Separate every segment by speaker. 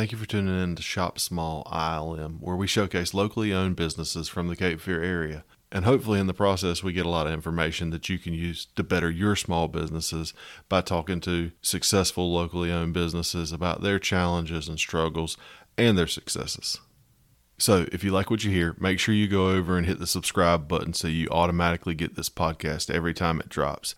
Speaker 1: Thank you for tuning in to Shop Small ILM, where we showcase locally owned businesses from the Cape Fear area. And hopefully, in the process, we get a lot of information that you can use to better your small businesses by talking to successful locally owned businesses about their challenges and struggles and their successes. So, if you like what you hear, make sure you go over and hit the subscribe button so you automatically get this podcast every time it drops.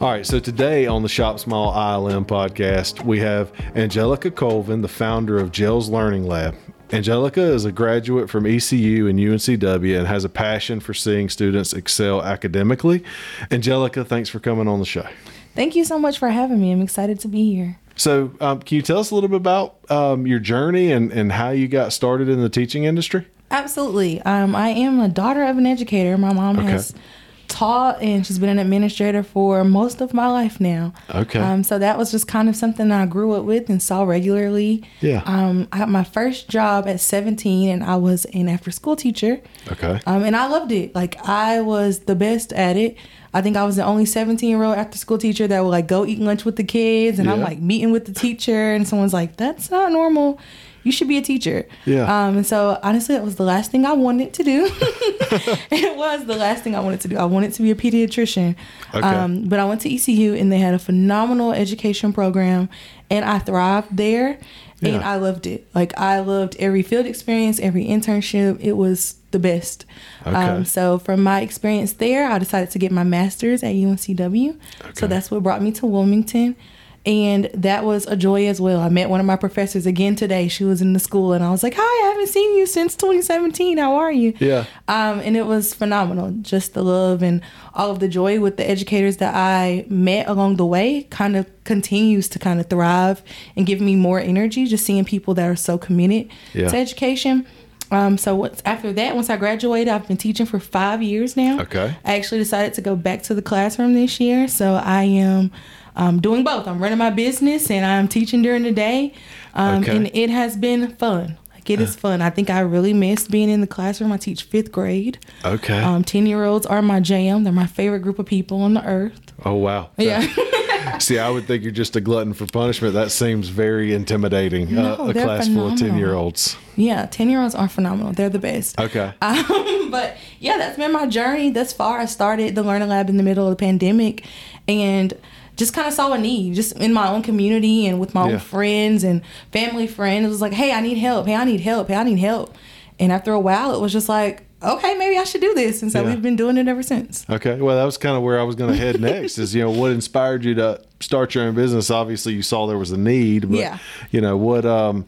Speaker 1: All right, so today on the Shop Small ILM podcast, we have Angelica Colvin, the founder of Gel's Learning Lab. Angelica is a graduate from ECU and UNCW and has a passion for seeing students excel academically. Angelica, thanks for coming on the show.
Speaker 2: Thank you so much for having me. I'm excited to be here.
Speaker 1: So, um, can you tell us a little bit about um, your journey and, and how you got started in the teaching industry?
Speaker 2: Absolutely. Um, I am a daughter of an educator. My mom
Speaker 1: Okay.
Speaker 2: has taught and she's been an administrator for most of my life now.
Speaker 1: Okay.
Speaker 2: Um, so that was just kind of something I grew up with and saw regularly.
Speaker 1: Yeah.
Speaker 2: Um, I had my first job at 17 and I was an after school teacher.
Speaker 1: Okay.
Speaker 2: Um, and I loved it. Like I was the best at it. I think I was the only 17 year old after school teacher that would like go eat lunch with the kids and I'm like meeting with the teacher and someone's like, that's not normal. You should be a teacher.
Speaker 1: Yeah.
Speaker 2: Um, and so honestly, that was the last thing I wanted to do. it was the last thing I wanted to do. I wanted to be a pediatrician.
Speaker 1: Okay.
Speaker 2: Um, but I went to ECU and they had a phenomenal education program and I thrived there and
Speaker 1: Yeah.
Speaker 2: I loved it. Like I loved every field experience, every internship. It was the best.
Speaker 1: Okay.
Speaker 2: Um, so from my experience there, I decided to get my master's at UNCW.
Speaker 1: Okay.
Speaker 2: So that's what brought me to Wilmington. And that was a joy as well. I met one of my professors again today. She was in the school, and I was like, "Hi, I haven't seen you since 2017. How are you?"
Speaker 1: Yeah.
Speaker 2: Um, and it was phenomenal. Just the love and all of the joy with the educators that I met along the way kind of continues to kind of thrive and give me more energy. Just seeing people that are so committed
Speaker 1: Yeah.
Speaker 2: to education. Um, so what's after that? Once I graduated, I've been teaching for five years now.
Speaker 1: Okay.
Speaker 2: I actually decided to go back to the classroom this year, so I am um, doing both. I'm running my business and I'm teaching during the day, um,
Speaker 1: Okay.
Speaker 2: and it has been fun. Like it is fun. I think I really missed being in the classroom. I teach fifth grade.
Speaker 1: Okay.
Speaker 2: Um, Ten year olds are my jam. They're my favorite group of people on the earth.
Speaker 1: oh, wow.
Speaker 2: Yeah.
Speaker 1: See, I would think you're just a glutton for punishment. That seems very intimidating.
Speaker 2: No,
Speaker 1: uh, a class full of 10 year olds.
Speaker 2: yeah, ten year olds are phenomenal. They're the best.
Speaker 1: Okay.
Speaker 2: Um, but yeah, that's been my journey thus far. I started the Learning Lab in the middle of the pandemic and just kind of saw a need just in my own community and with my
Speaker 1: Yeah.
Speaker 2: own friends and family friends. It was like, hey, I need help. Hey, I need help. Hey, I need help. And after a while, it was just like, okay, maybe I should do this. And so
Speaker 1: Yeah.
Speaker 2: we've been doing it ever since.
Speaker 1: Okay. Well, that was kind of where I was going to head next is, you know, what inspired you to start your own business? Obviously, you saw there was a need, but,
Speaker 2: Yeah.
Speaker 1: you know, what, um,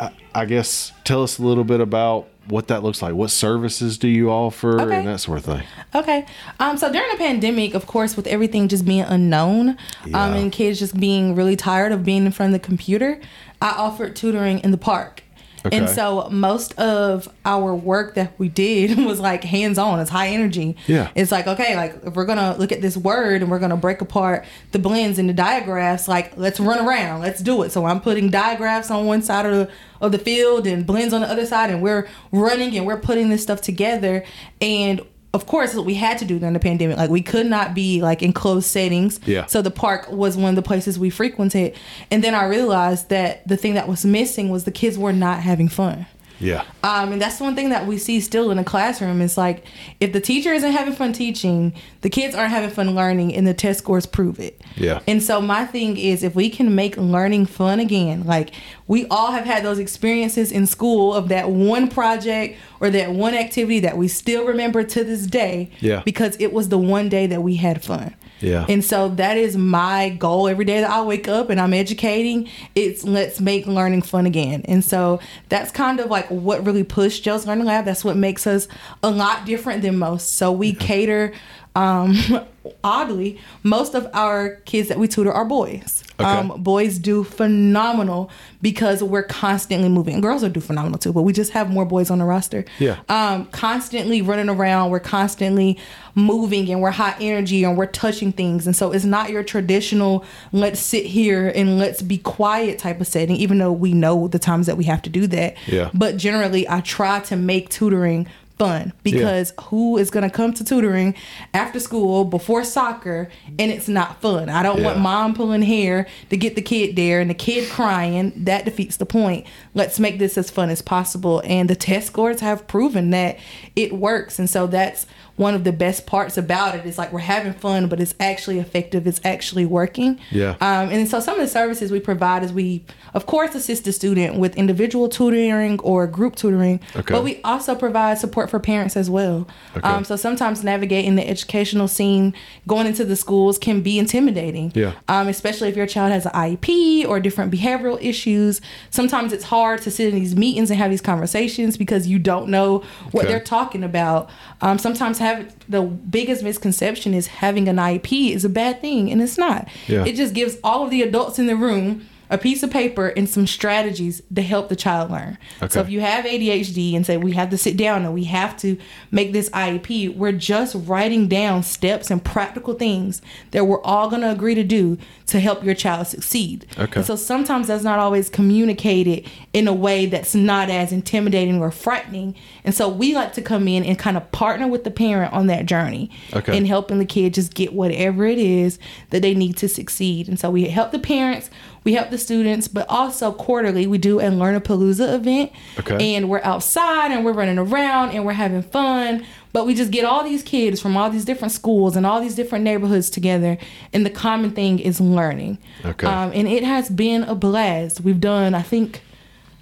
Speaker 1: I, I guess, tell us a little bit about what that looks like. What services do you offer
Speaker 2: Okay.
Speaker 1: and that sort of thing?
Speaker 2: Okay. Um, so during the pandemic, of course, with everything just being unknown,
Speaker 1: Yeah.
Speaker 2: um, and kids just being really tired of being in front of the computer, I offered tutoring in the park.
Speaker 1: Okay.
Speaker 2: And so most of our work that we did was like hands on. It's high energy.
Speaker 1: Yeah.
Speaker 2: It's like, okay, like if we're gonna look at this word and we're gonna break apart the blends and the diagraphs, like let's run around, let's do it. So I'm putting diagraphs on one side of the of the field and blends on the other side and we're running and we're putting this stuff together and of course what we had to do during the pandemic. Like we could not be like in closed settings.
Speaker 1: Yeah.
Speaker 2: so the park was one of the places we frequented. And then i realized that the thing that was missing was the kids were not having fun
Speaker 1: Yeah.
Speaker 2: um, and that's one thing that we see still in the classroom. It's like if the teacher isn't having fun teaching, the kids aren't having fun learning, and the test scores prove it.
Speaker 1: Yeah.
Speaker 2: And so my thing is, if we can make learning fun again, like we all have had those experiences in school of that one project or that one activity that we still remember to this day.
Speaker 1: Yeah.
Speaker 2: Because it was the one day that we had fun.
Speaker 1: Yeah.
Speaker 2: And so that is my goal every day that I wake up and I'm educating. It's let's make learning fun again. And so that's kind of like what really pushed Gel's Learning Lab. That's what makes us a lot different than most. So we cater Um, oddly, most of our kids that we tutor are boys.
Speaker 1: Okay.
Speaker 2: Um, boys do phenomenal because we're constantly moving. Girls will do phenomenal too, but we just have more boys on the roster.
Speaker 1: Yeah.
Speaker 2: Um, constantly running around. We're constantly moving and we're high energy and we're touching things. And so it's not your traditional let's sit here and let's be quiet type of setting, even though we know the times that we have to do that.
Speaker 1: Yeah.
Speaker 2: But generally, I try to make tutoring fun because who is going to come to tutoring after school before soccer and it's not fun. I don't want mom pulling hair to get the kid there and the kid crying. That defeats the point. Let's make this as fun as possible. And the test scores have proven that it works. And so that's one of the best parts about it. it is like we're having fun, but it's actually effective. It's actually working.
Speaker 1: Yeah.
Speaker 2: Um, and so some of the services we provide is we, of course, assist the student with individual tutoring or group tutoring,
Speaker 1: Okay.
Speaker 2: but we also provide support for parents as well.
Speaker 1: Okay.
Speaker 2: Um, so sometimes navigating the educational scene, going into the schools can be intimidating.
Speaker 1: Yeah.
Speaker 2: Um, especially if your child has an IEP or different behavioral issues. Sometimes it's hard to sit in these meetings and have these conversations because you don't know what
Speaker 1: Okay.
Speaker 2: they're talking about. Um, sometimes have the biggest misconception is having an IEP is a bad thing, and it's not.
Speaker 1: Yeah.
Speaker 2: It just gives all of the adults in the room a piece of paper and some strategies to help the child learn. So if you have ADHD and say we have to sit down and we have to make this IEP, we're just writing down steps and practical things that we're all going to agree to do to help your child succeed.
Speaker 1: Okay.
Speaker 2: And so sometimes that's not always communicated in a way that's not as intimidating or frightening. And so we like to come in and kind of partner with the parent on that journey
Speaker 1: Okay.
Speaker 2: and helping the kid just get whatever it is that they need to succeed. And so we help the parents, we help the students, but also quarterly we do a Learnapalooza event.
Speaker 1: Okay.
Speaker 2: And we're outside and we're running around and we're having fun. But we just get all these kids from all these different schools and all these different neighborhoods together. And the common thing is learning.
Speaker 1: Okay.
Speaker 2: Um, and it has been a blast. We've done, I think,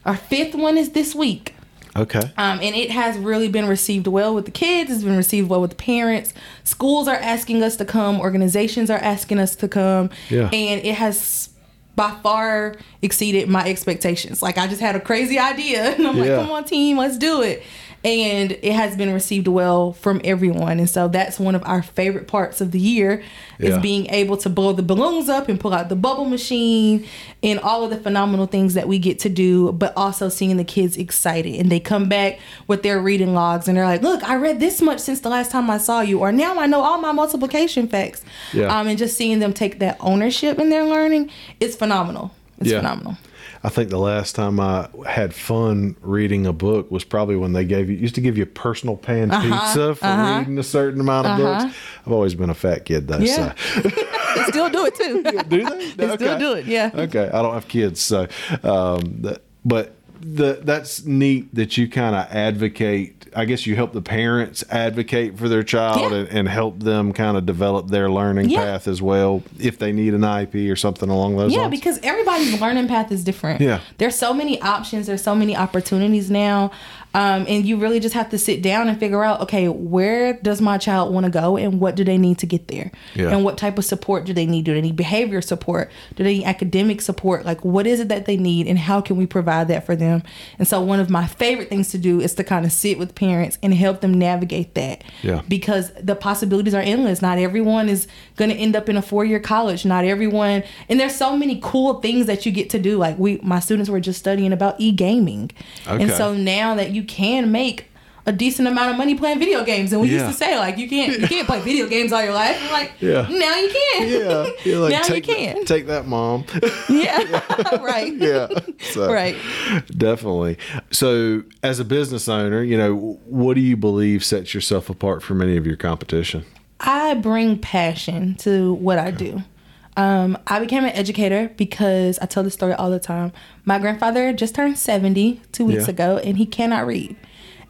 Speaker 2: our fifth one is this week.
Speaker 1: Okay.
Speaker 2: Um, and it has really been received well with the kids. It's been received well with the parents. Schools are asking us to come. Organizations are asking us to come.
Speaker 1: Yeah.
Speaker 2: And it has by far exceeded my expectations. Like I just had a crazy idea, and I'm
Speaker 1: Yeah.
Speaker 2: like, "Come on, team, let's do it." And it has been received well from everyone, and so that's one of our favorite parts of the year is
Speaker 1: Yeah.
Speaker 2: being able to blow the balloons up and pull out the bubble machine and all of the phenomenal things that we get to do, but also seeing the kids excited and they come back with their reading logs and they're like, "Look, I read this much since the last time I saw you," or now I know all my multiplication facts.
Speaker 1: Yeah.
Speaker 2: Um, and just seeing them take that ownership in their learning is phenomenal. It's
Speaker 1: Yeah.
Speaker 2: phenomenal.
Speaker 1: I think the last time I had fun reading a book was probably when they gave you used to give you personal pan
Speaker 2: Uh-huh,
Speaker 1: pizza for reading a certain amount of books. I've always been a fat kid though.
Speaker 2: Yeah.
Speaker 1: So.
Speaker 2: they still do it too.
Speaker 1: do they?
Speaker 2: They still do it, yeah.
Speaker 1: Okay, I don't have kids, so um, but the that's neat that you kind of advocate. I guess you help the parents advocate for their child
Speaker 2: Yeah.
Speaker 1: and, and help them kind of develop their learning
Speaker 2: Yeah.
Speaker 1: path as well if they need an IP or something along those
Speaker 2: Yeah,
Speaker 1: lines.
Speaker 2: because everybody's learning path is different.
Speaker 1: Yeah.
Speaker 2: There's so many options, there's so many opportunities now. Um, and you really just have to sit down and figure out, okay, where does my child want to go and what do they need to get there?
Speaker 1: Yeah.
Speaker 2: And what type of support do they need? Do they need behavior support? Do they need academic support? Like, what is it that they need and how can we provide that for them? And so, one of my favorite things to do is to kind of sit with parents and help them navigate that.
Speaker 1: Yeah.
Speaker 2: Because the possibilities are endless. Not everyone is going to end up in a four year college. Not everyone, and there's so many cool things that you get to do. Like we, my students were just studying about e gaming, and so now that you can make a decent amount of money playing video games, and we
Speaker 1: Yeah.
Speaker 2: used to say like you can't you can't play video games all your life. I'm like
Speaker 1: Yeah.
Speaker 2: now you can.
Speaker 1: yeah, you're like
Speaker 2: now
Speaker 1: take,
Speaker 2: you can.
Speaker 1: take that, mom.
Speaker 2: yeah, right.
Speaker 1: yeah, so,
Speaker 2: Right.
Speaker 1: definitely. So, as a business owner, you know, what do you believe sets yourself apart from any of your competition?
Speaker 2: I bring passion to what I do. Um, I became an educator because I tell this story all the time. My grandfather just turned 70 two weeks
Speaker 1: Yeah.
Speaker 2: ago and he cannot read.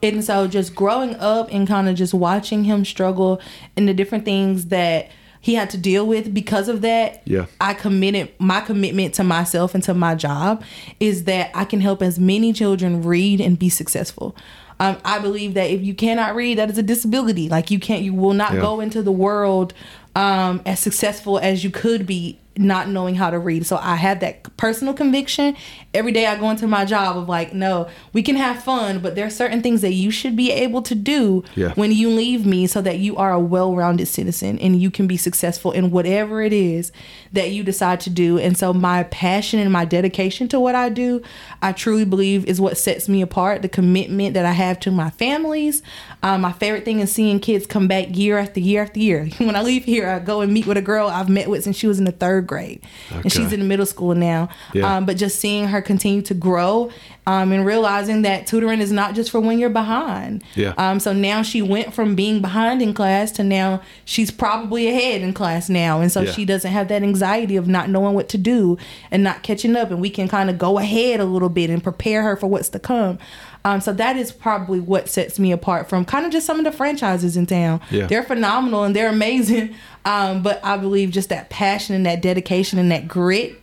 Speaker 2: And so just growing up and kind of just watching him struggle and the different things that he had to deal with because of that.
Speaker 1: Yeah.
Speaker 2: I committed my commitment to myself and to my job is that I can help as many children read and be successful. Um, I believe that if you cannot read, that is a disability. Like you can't, you will not
Speaker 1: Yeah.
Speaker 2: go into the world um, as successful as you could be not knowing how to read. So I had that personal conviction. Every day I go into my job of like, no, we can have fun, but there are certain things that you should be able to do
Speaker 1: Yeah.
Speaker 2: when you leave me so that you are a well-rounded citizen and you can be successful in whatever it is that you decide to do. And so my passion and my dedication to what I do, I truly believe is what sets me apart. The commitment that I have to my families. Um, my favorite thing is seeing kids come back year after year after year. When I leave here, I go and meet with a girl I've met with since she was in the third grade, and she's
Speaker 1: Okay.
Speaker 2: in middle school now.
Speaker 1: Yeah.
Speaker 2: Um, but just seeing her continue to grow um, and realizing that tutoring is not just for when you're behind.
Speaker 1: Yeah.
Speaker 2: Um, so now she went from being behind in class to now she's probably ahead in class now, and so
Speaker 1: Yeah.
Speaker 2: she doesn't have that anxiety of not knowing what to do and not catching up, and we can kind of go ahead a little bit and prepare her for what's to come. Um, so that is probably what sets me apart from kind of just some of the franchises in town.
Speaker 1: Yeah.
Speaker 2: They're phenomenal and they're amazing, um, but I believe just that passion and that dedication and that grit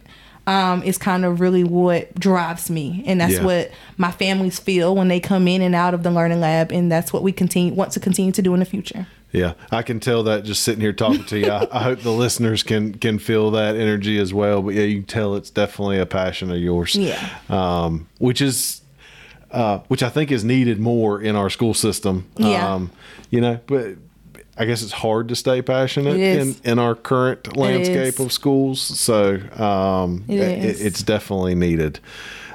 Speaker 2: um, is kind of really what drives me, and that's
Speaker 1: Yeah.
Speaker 2: what my families feel when they come in and out of the learning lab, and that's what we continue want to continue to do in the future.
Speaker 1: Yeah, I can tell that just sitting here talking to you. I, I hope the listeners can can feel that energy as well. But yeah, you can tell it's definitely a passion of yours.
Speaker 2: Yeah.
Speaker 1: um, which is uh, which I think is needed more in our school system.
Speaker 2: Yeah.
Speaker 1: Um, you know, but I guess it's hard to stay passionate in, in our current landscape of schools. So um,
Speaker 2: It
Speaker 1: it- it's definitely needed.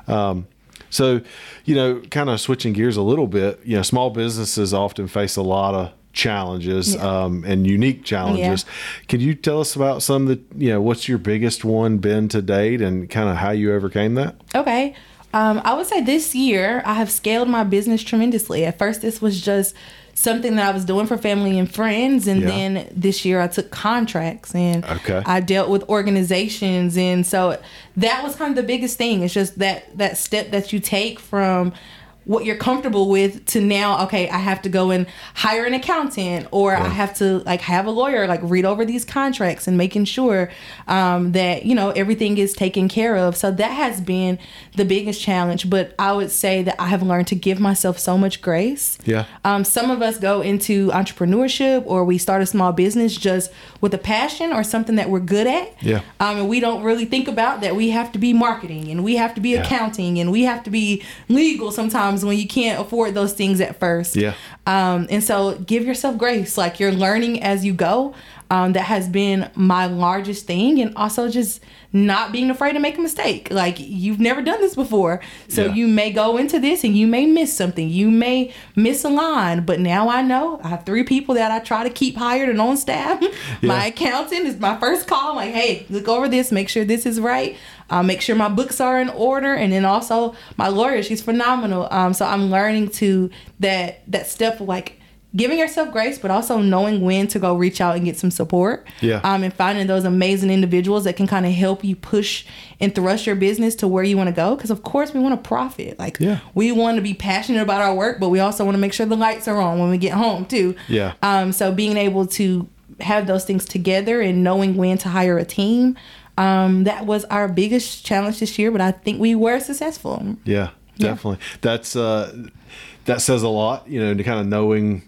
Speaker 1: Um, so, you know, kind of switching gears a little bit, you know, small businesses often face a lot of challenges
Speaker 2: Yeah.
Speaker 1: um, and unique challenges. Can you tell us about some that, you know, what's your biggest one been to date and kind of how you overcame that?
Speaker 2: Okay. Um, I would say this year I have scaled my business tremendously. At first, this was just something that I was doing for family and friends, and
Speaker 1: Yeah.
Speaker 2: then this year I took contracts and
Speaker 1: Okay.
Speaker 2: I dealt with organizations, and so that was kind of the biggest thing. It's just that that step that you take from what you're comfortable with to now okay i have to go and hire an accountant or i have to like have a lawyer like read over these contracts and making sure um, that you know everything is taken care of. So that has been the biggest challenge. But i would say that i have learned to give myself so much grace.
Speaker 1: Yeah.
Speaker 2: um, some of us go into entrepreneurship or we start a small business just with a passion or something that we're good at.
Speaker 1: Yeah.
Speaker 2: um, and we don't really think about that we have to be marketing and we have to be accounting and we have to be legal sometimes when you can't afford those things at first.
Speaker 1: Yeah.
Speaker 2: Um, and so give yourself grace. Like you're learning as you go. Um, that has been my largest thing. And also just not being afraid to make a mistake. Like you've never done this before. So
Speaker 1: Yeah.
Speaker 2: you may go into this and you may miss something. You may miss a line. But now I know I have three people that I try to keep hired and on staff. my accountant is my first call. like, hey, look over this, make sure this is right. Uh, make sure my books are in order, and then also my lawyer. She's phenomenal. Um, so I'm learning to that that step like giving yourself grace, but also knowing when to go reach out and get some support.
Speaker 1: Yeah.
Speaker 2: Um, and finding those amazing individuals that can kind of help you push and thrust your business to where you want to go. Because of course we want to profit. Like
Speaker 1: Yeah.
Speaker 2: we want to be passionate about our work, but we also want to make sure the lights are on when we get home too.
Speaker 1: Yeah.
Speaker 2: Um, so being able to have those things together and knowing when to hire a team, um, that was our biggest challenge this year. But I think we were successful.
Speaker 1: Yeah, definitely. That's uh, that says a lot, you know, to kind of knowing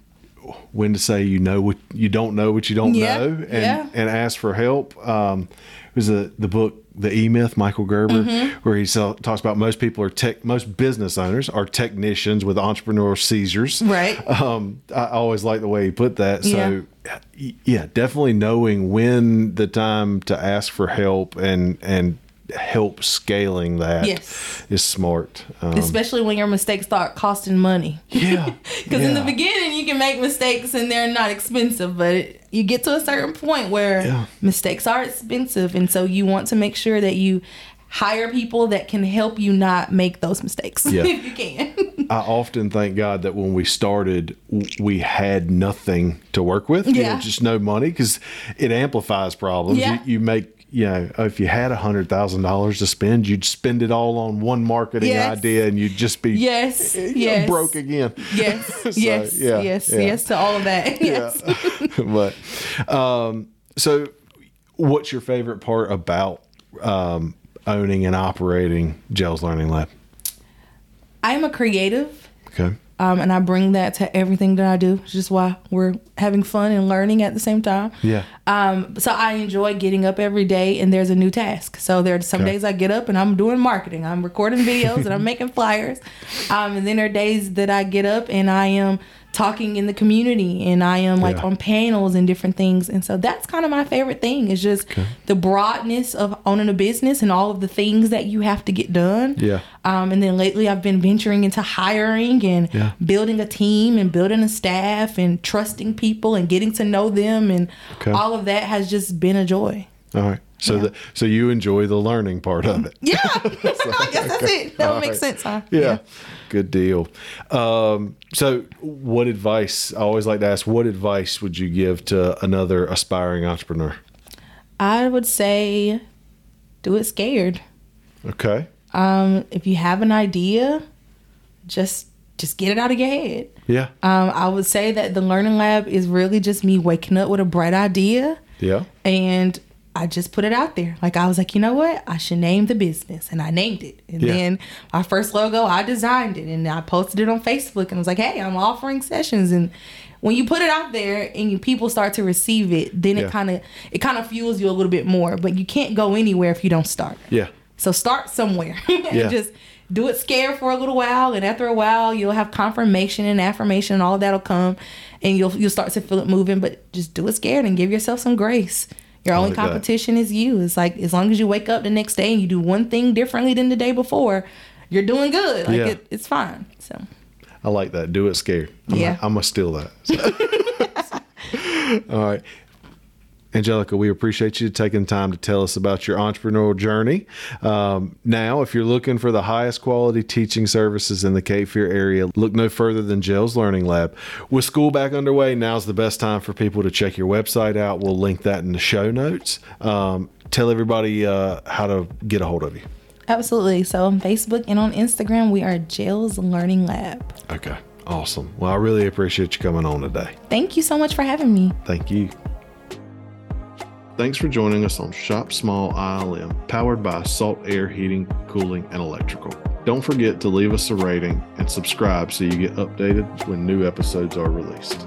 Speaker 1: when to say you know what you don't know what you don't
Speaker 2: Yeah,
Speaker 1: know, and
Speaker 2: yeah.
Speaker 1: and ask for help. Um, it was a, the book The E Myth, Michael Gerber,
Speaker 2: Mm-hmm.
Speaker 1: where he sell, talks about most people are tech, most business owners are technicians with entrepreneurial seizures.
Speaker 2: Right.
Speaker 1: Um, I always like the way he put that. So.
Speaker 2: Yeah.
Speaker 1: Yeah, definitely knowing when the time to ask for help and and help scaling that is
Speaker 2: Yes.
Speaker 1: smart. Um,
Speaker 2: Especially when your mistakes start costing money.
Speaker 1: yeah,
Speaker 2: Because in the beginning, you can make mistakes and they're not expensive, but you get to a certain point where
Speaker 1: Yeah.
Speaker 2: mistakes are expensive. And so you want to make sure that you hire people that can help you not make those mistakes
Speaker 1: Yeah.
Speaker 2: if you can.
Speaker 1: I often thank God that when we started, we had nothing to work with. You know,
Speaker 2: Yeah.
Speaker 1: just no money because it amplifies problems.
Speaker 2: Yeah.
Speaker 1: You, you make, you know, if you had a hundred thousand dollars to spend, you'd spend it all on one marketing
Speaker 2: Yes.
Speaker 1: idea, and you'd just be
Speaker 2: yes. Yes.
Speaker 1: broke again.
Speaker 2: Yes.
Speaker 1: So,
Speaker 2: yes.
Speaker 1: yeah,
Speaker 2: yes.
Speaker 1: yeah.
Speaker 2: Yes to all of that. Yes.
Speaker 1: but um, so, what's your favorite part about um, owning and operating Gel's Learning Lab?
Speaker 2: I am a creative.
Speaker 1: Okay.
Speaker 2: Um, and I bring that to everything that I do, which is why we're having fun and learning at the same time.
Speaker 1: Yeah.
Speaker 2: Um, so I enjoy getting up every day and there's a new task. So there are some
Speaker 1: Okay.
Speaker 2: days I get up and I'm doing marketing. I'm recording videos and I'm making flyers. Um, and then there are days that I get up and I am talking in the community and I am like
Speaker 1: Yeah.
Speaker 2: on panels and different things. And so that's kind of my favorite thing is just the broadness of owning a business and all of the things that you have to get done.
Speaker 1: Yeah.
Speaker 2: Um, and then lately I've been venturing into hiring and
Speaker 1: Yeah.
Speaker 2: building a team and building a staff and trusting people and getting to know them and
Speaker 1: Okay.
Speaker 2: all of that has just been a joy.
Speaker 1: All right. So the so you enjoy the learning part of it.
Speaker 2: Yeah, I guess that's it. That would make
Speaker 1: right.
Speaker 2: sense, huh?
Speaker 1: Yeah. Good deal. Um, so what advice I always like to ask, what advice would you give to another aspiring entrepreneur?
Speaker 2: I would say do it scared.
Speaker 1: Okay.
Speaker 2: Um, if you have an idea, just just get it out of your head.
Speaker 1: Yeah.
Speaker 2: Um, I would say that the learning lab is really just me waking up with a bright idea
Speaker 1: Yeah.
Speaker 2: and I just put it out there. Like I was like, you know what? I should name the business, and I named it. And
Speaker 1: Yeah.
Speaker 2: then my first logo, I designed it, and I posted it on Facebook, and I was like, hey, I'm offering sessions. And when you put it out there and you, people start to receive it, then
Speaker 1: Yeah.
Speaker 2: it kind of it kind of fuels you a little bit more. But you can't go anywhere if you don't start.
Speaker 1: Yeah.
Speaker 2: So start somewhere. and
Speaker 1: Yeah.
Speaker 2: just do it scared for a little while, and after a while, you'll have confirmation and affirmation, and all that'll come, and you'll you'll start to feel it moving. But just do it scared and give yourself some grace. Your only
Speaker 1: oh that.
Speaker 2: competition is you. It's like as long as you wake up the next day and you do one thing differently than the day before, you're doing good. Like
Speaker 1: Yeah.
Speaker 2: it, it's fine. So
Speaker 1: I like that. Do it scared. I'm
Speaker 2: Yeah.
Speaker 1: Gonna, I'm gonna steal that. All right. Angelica, we appreciate you taking time to tell us about your entrepreneurial journey. Um, now, if you're looking for the highest quality teaching services in the Cape Fear area, look no further than Gel's Learning Lab. With school back underway, now's the best time for people to check your website out. We'll link that in the show notes. Um, tell everybody uh, how to get a hold of you.
Speaker 2: absolutely. So on Facebook and on Instagram, we are Gel's Learning Lab.
Speaker 1: Okay. Awesome. Well, I really appreciate you coming on today.
Speaker 2: Thank you so much for having me.
Speaker 1: Thank you. Thanks for joining us on Shop Small ILM, powered by Salt Air Heating, Cooling, and Electrical. Don't forget to leave us a rating and subscribe so you get updated when new episodes are released.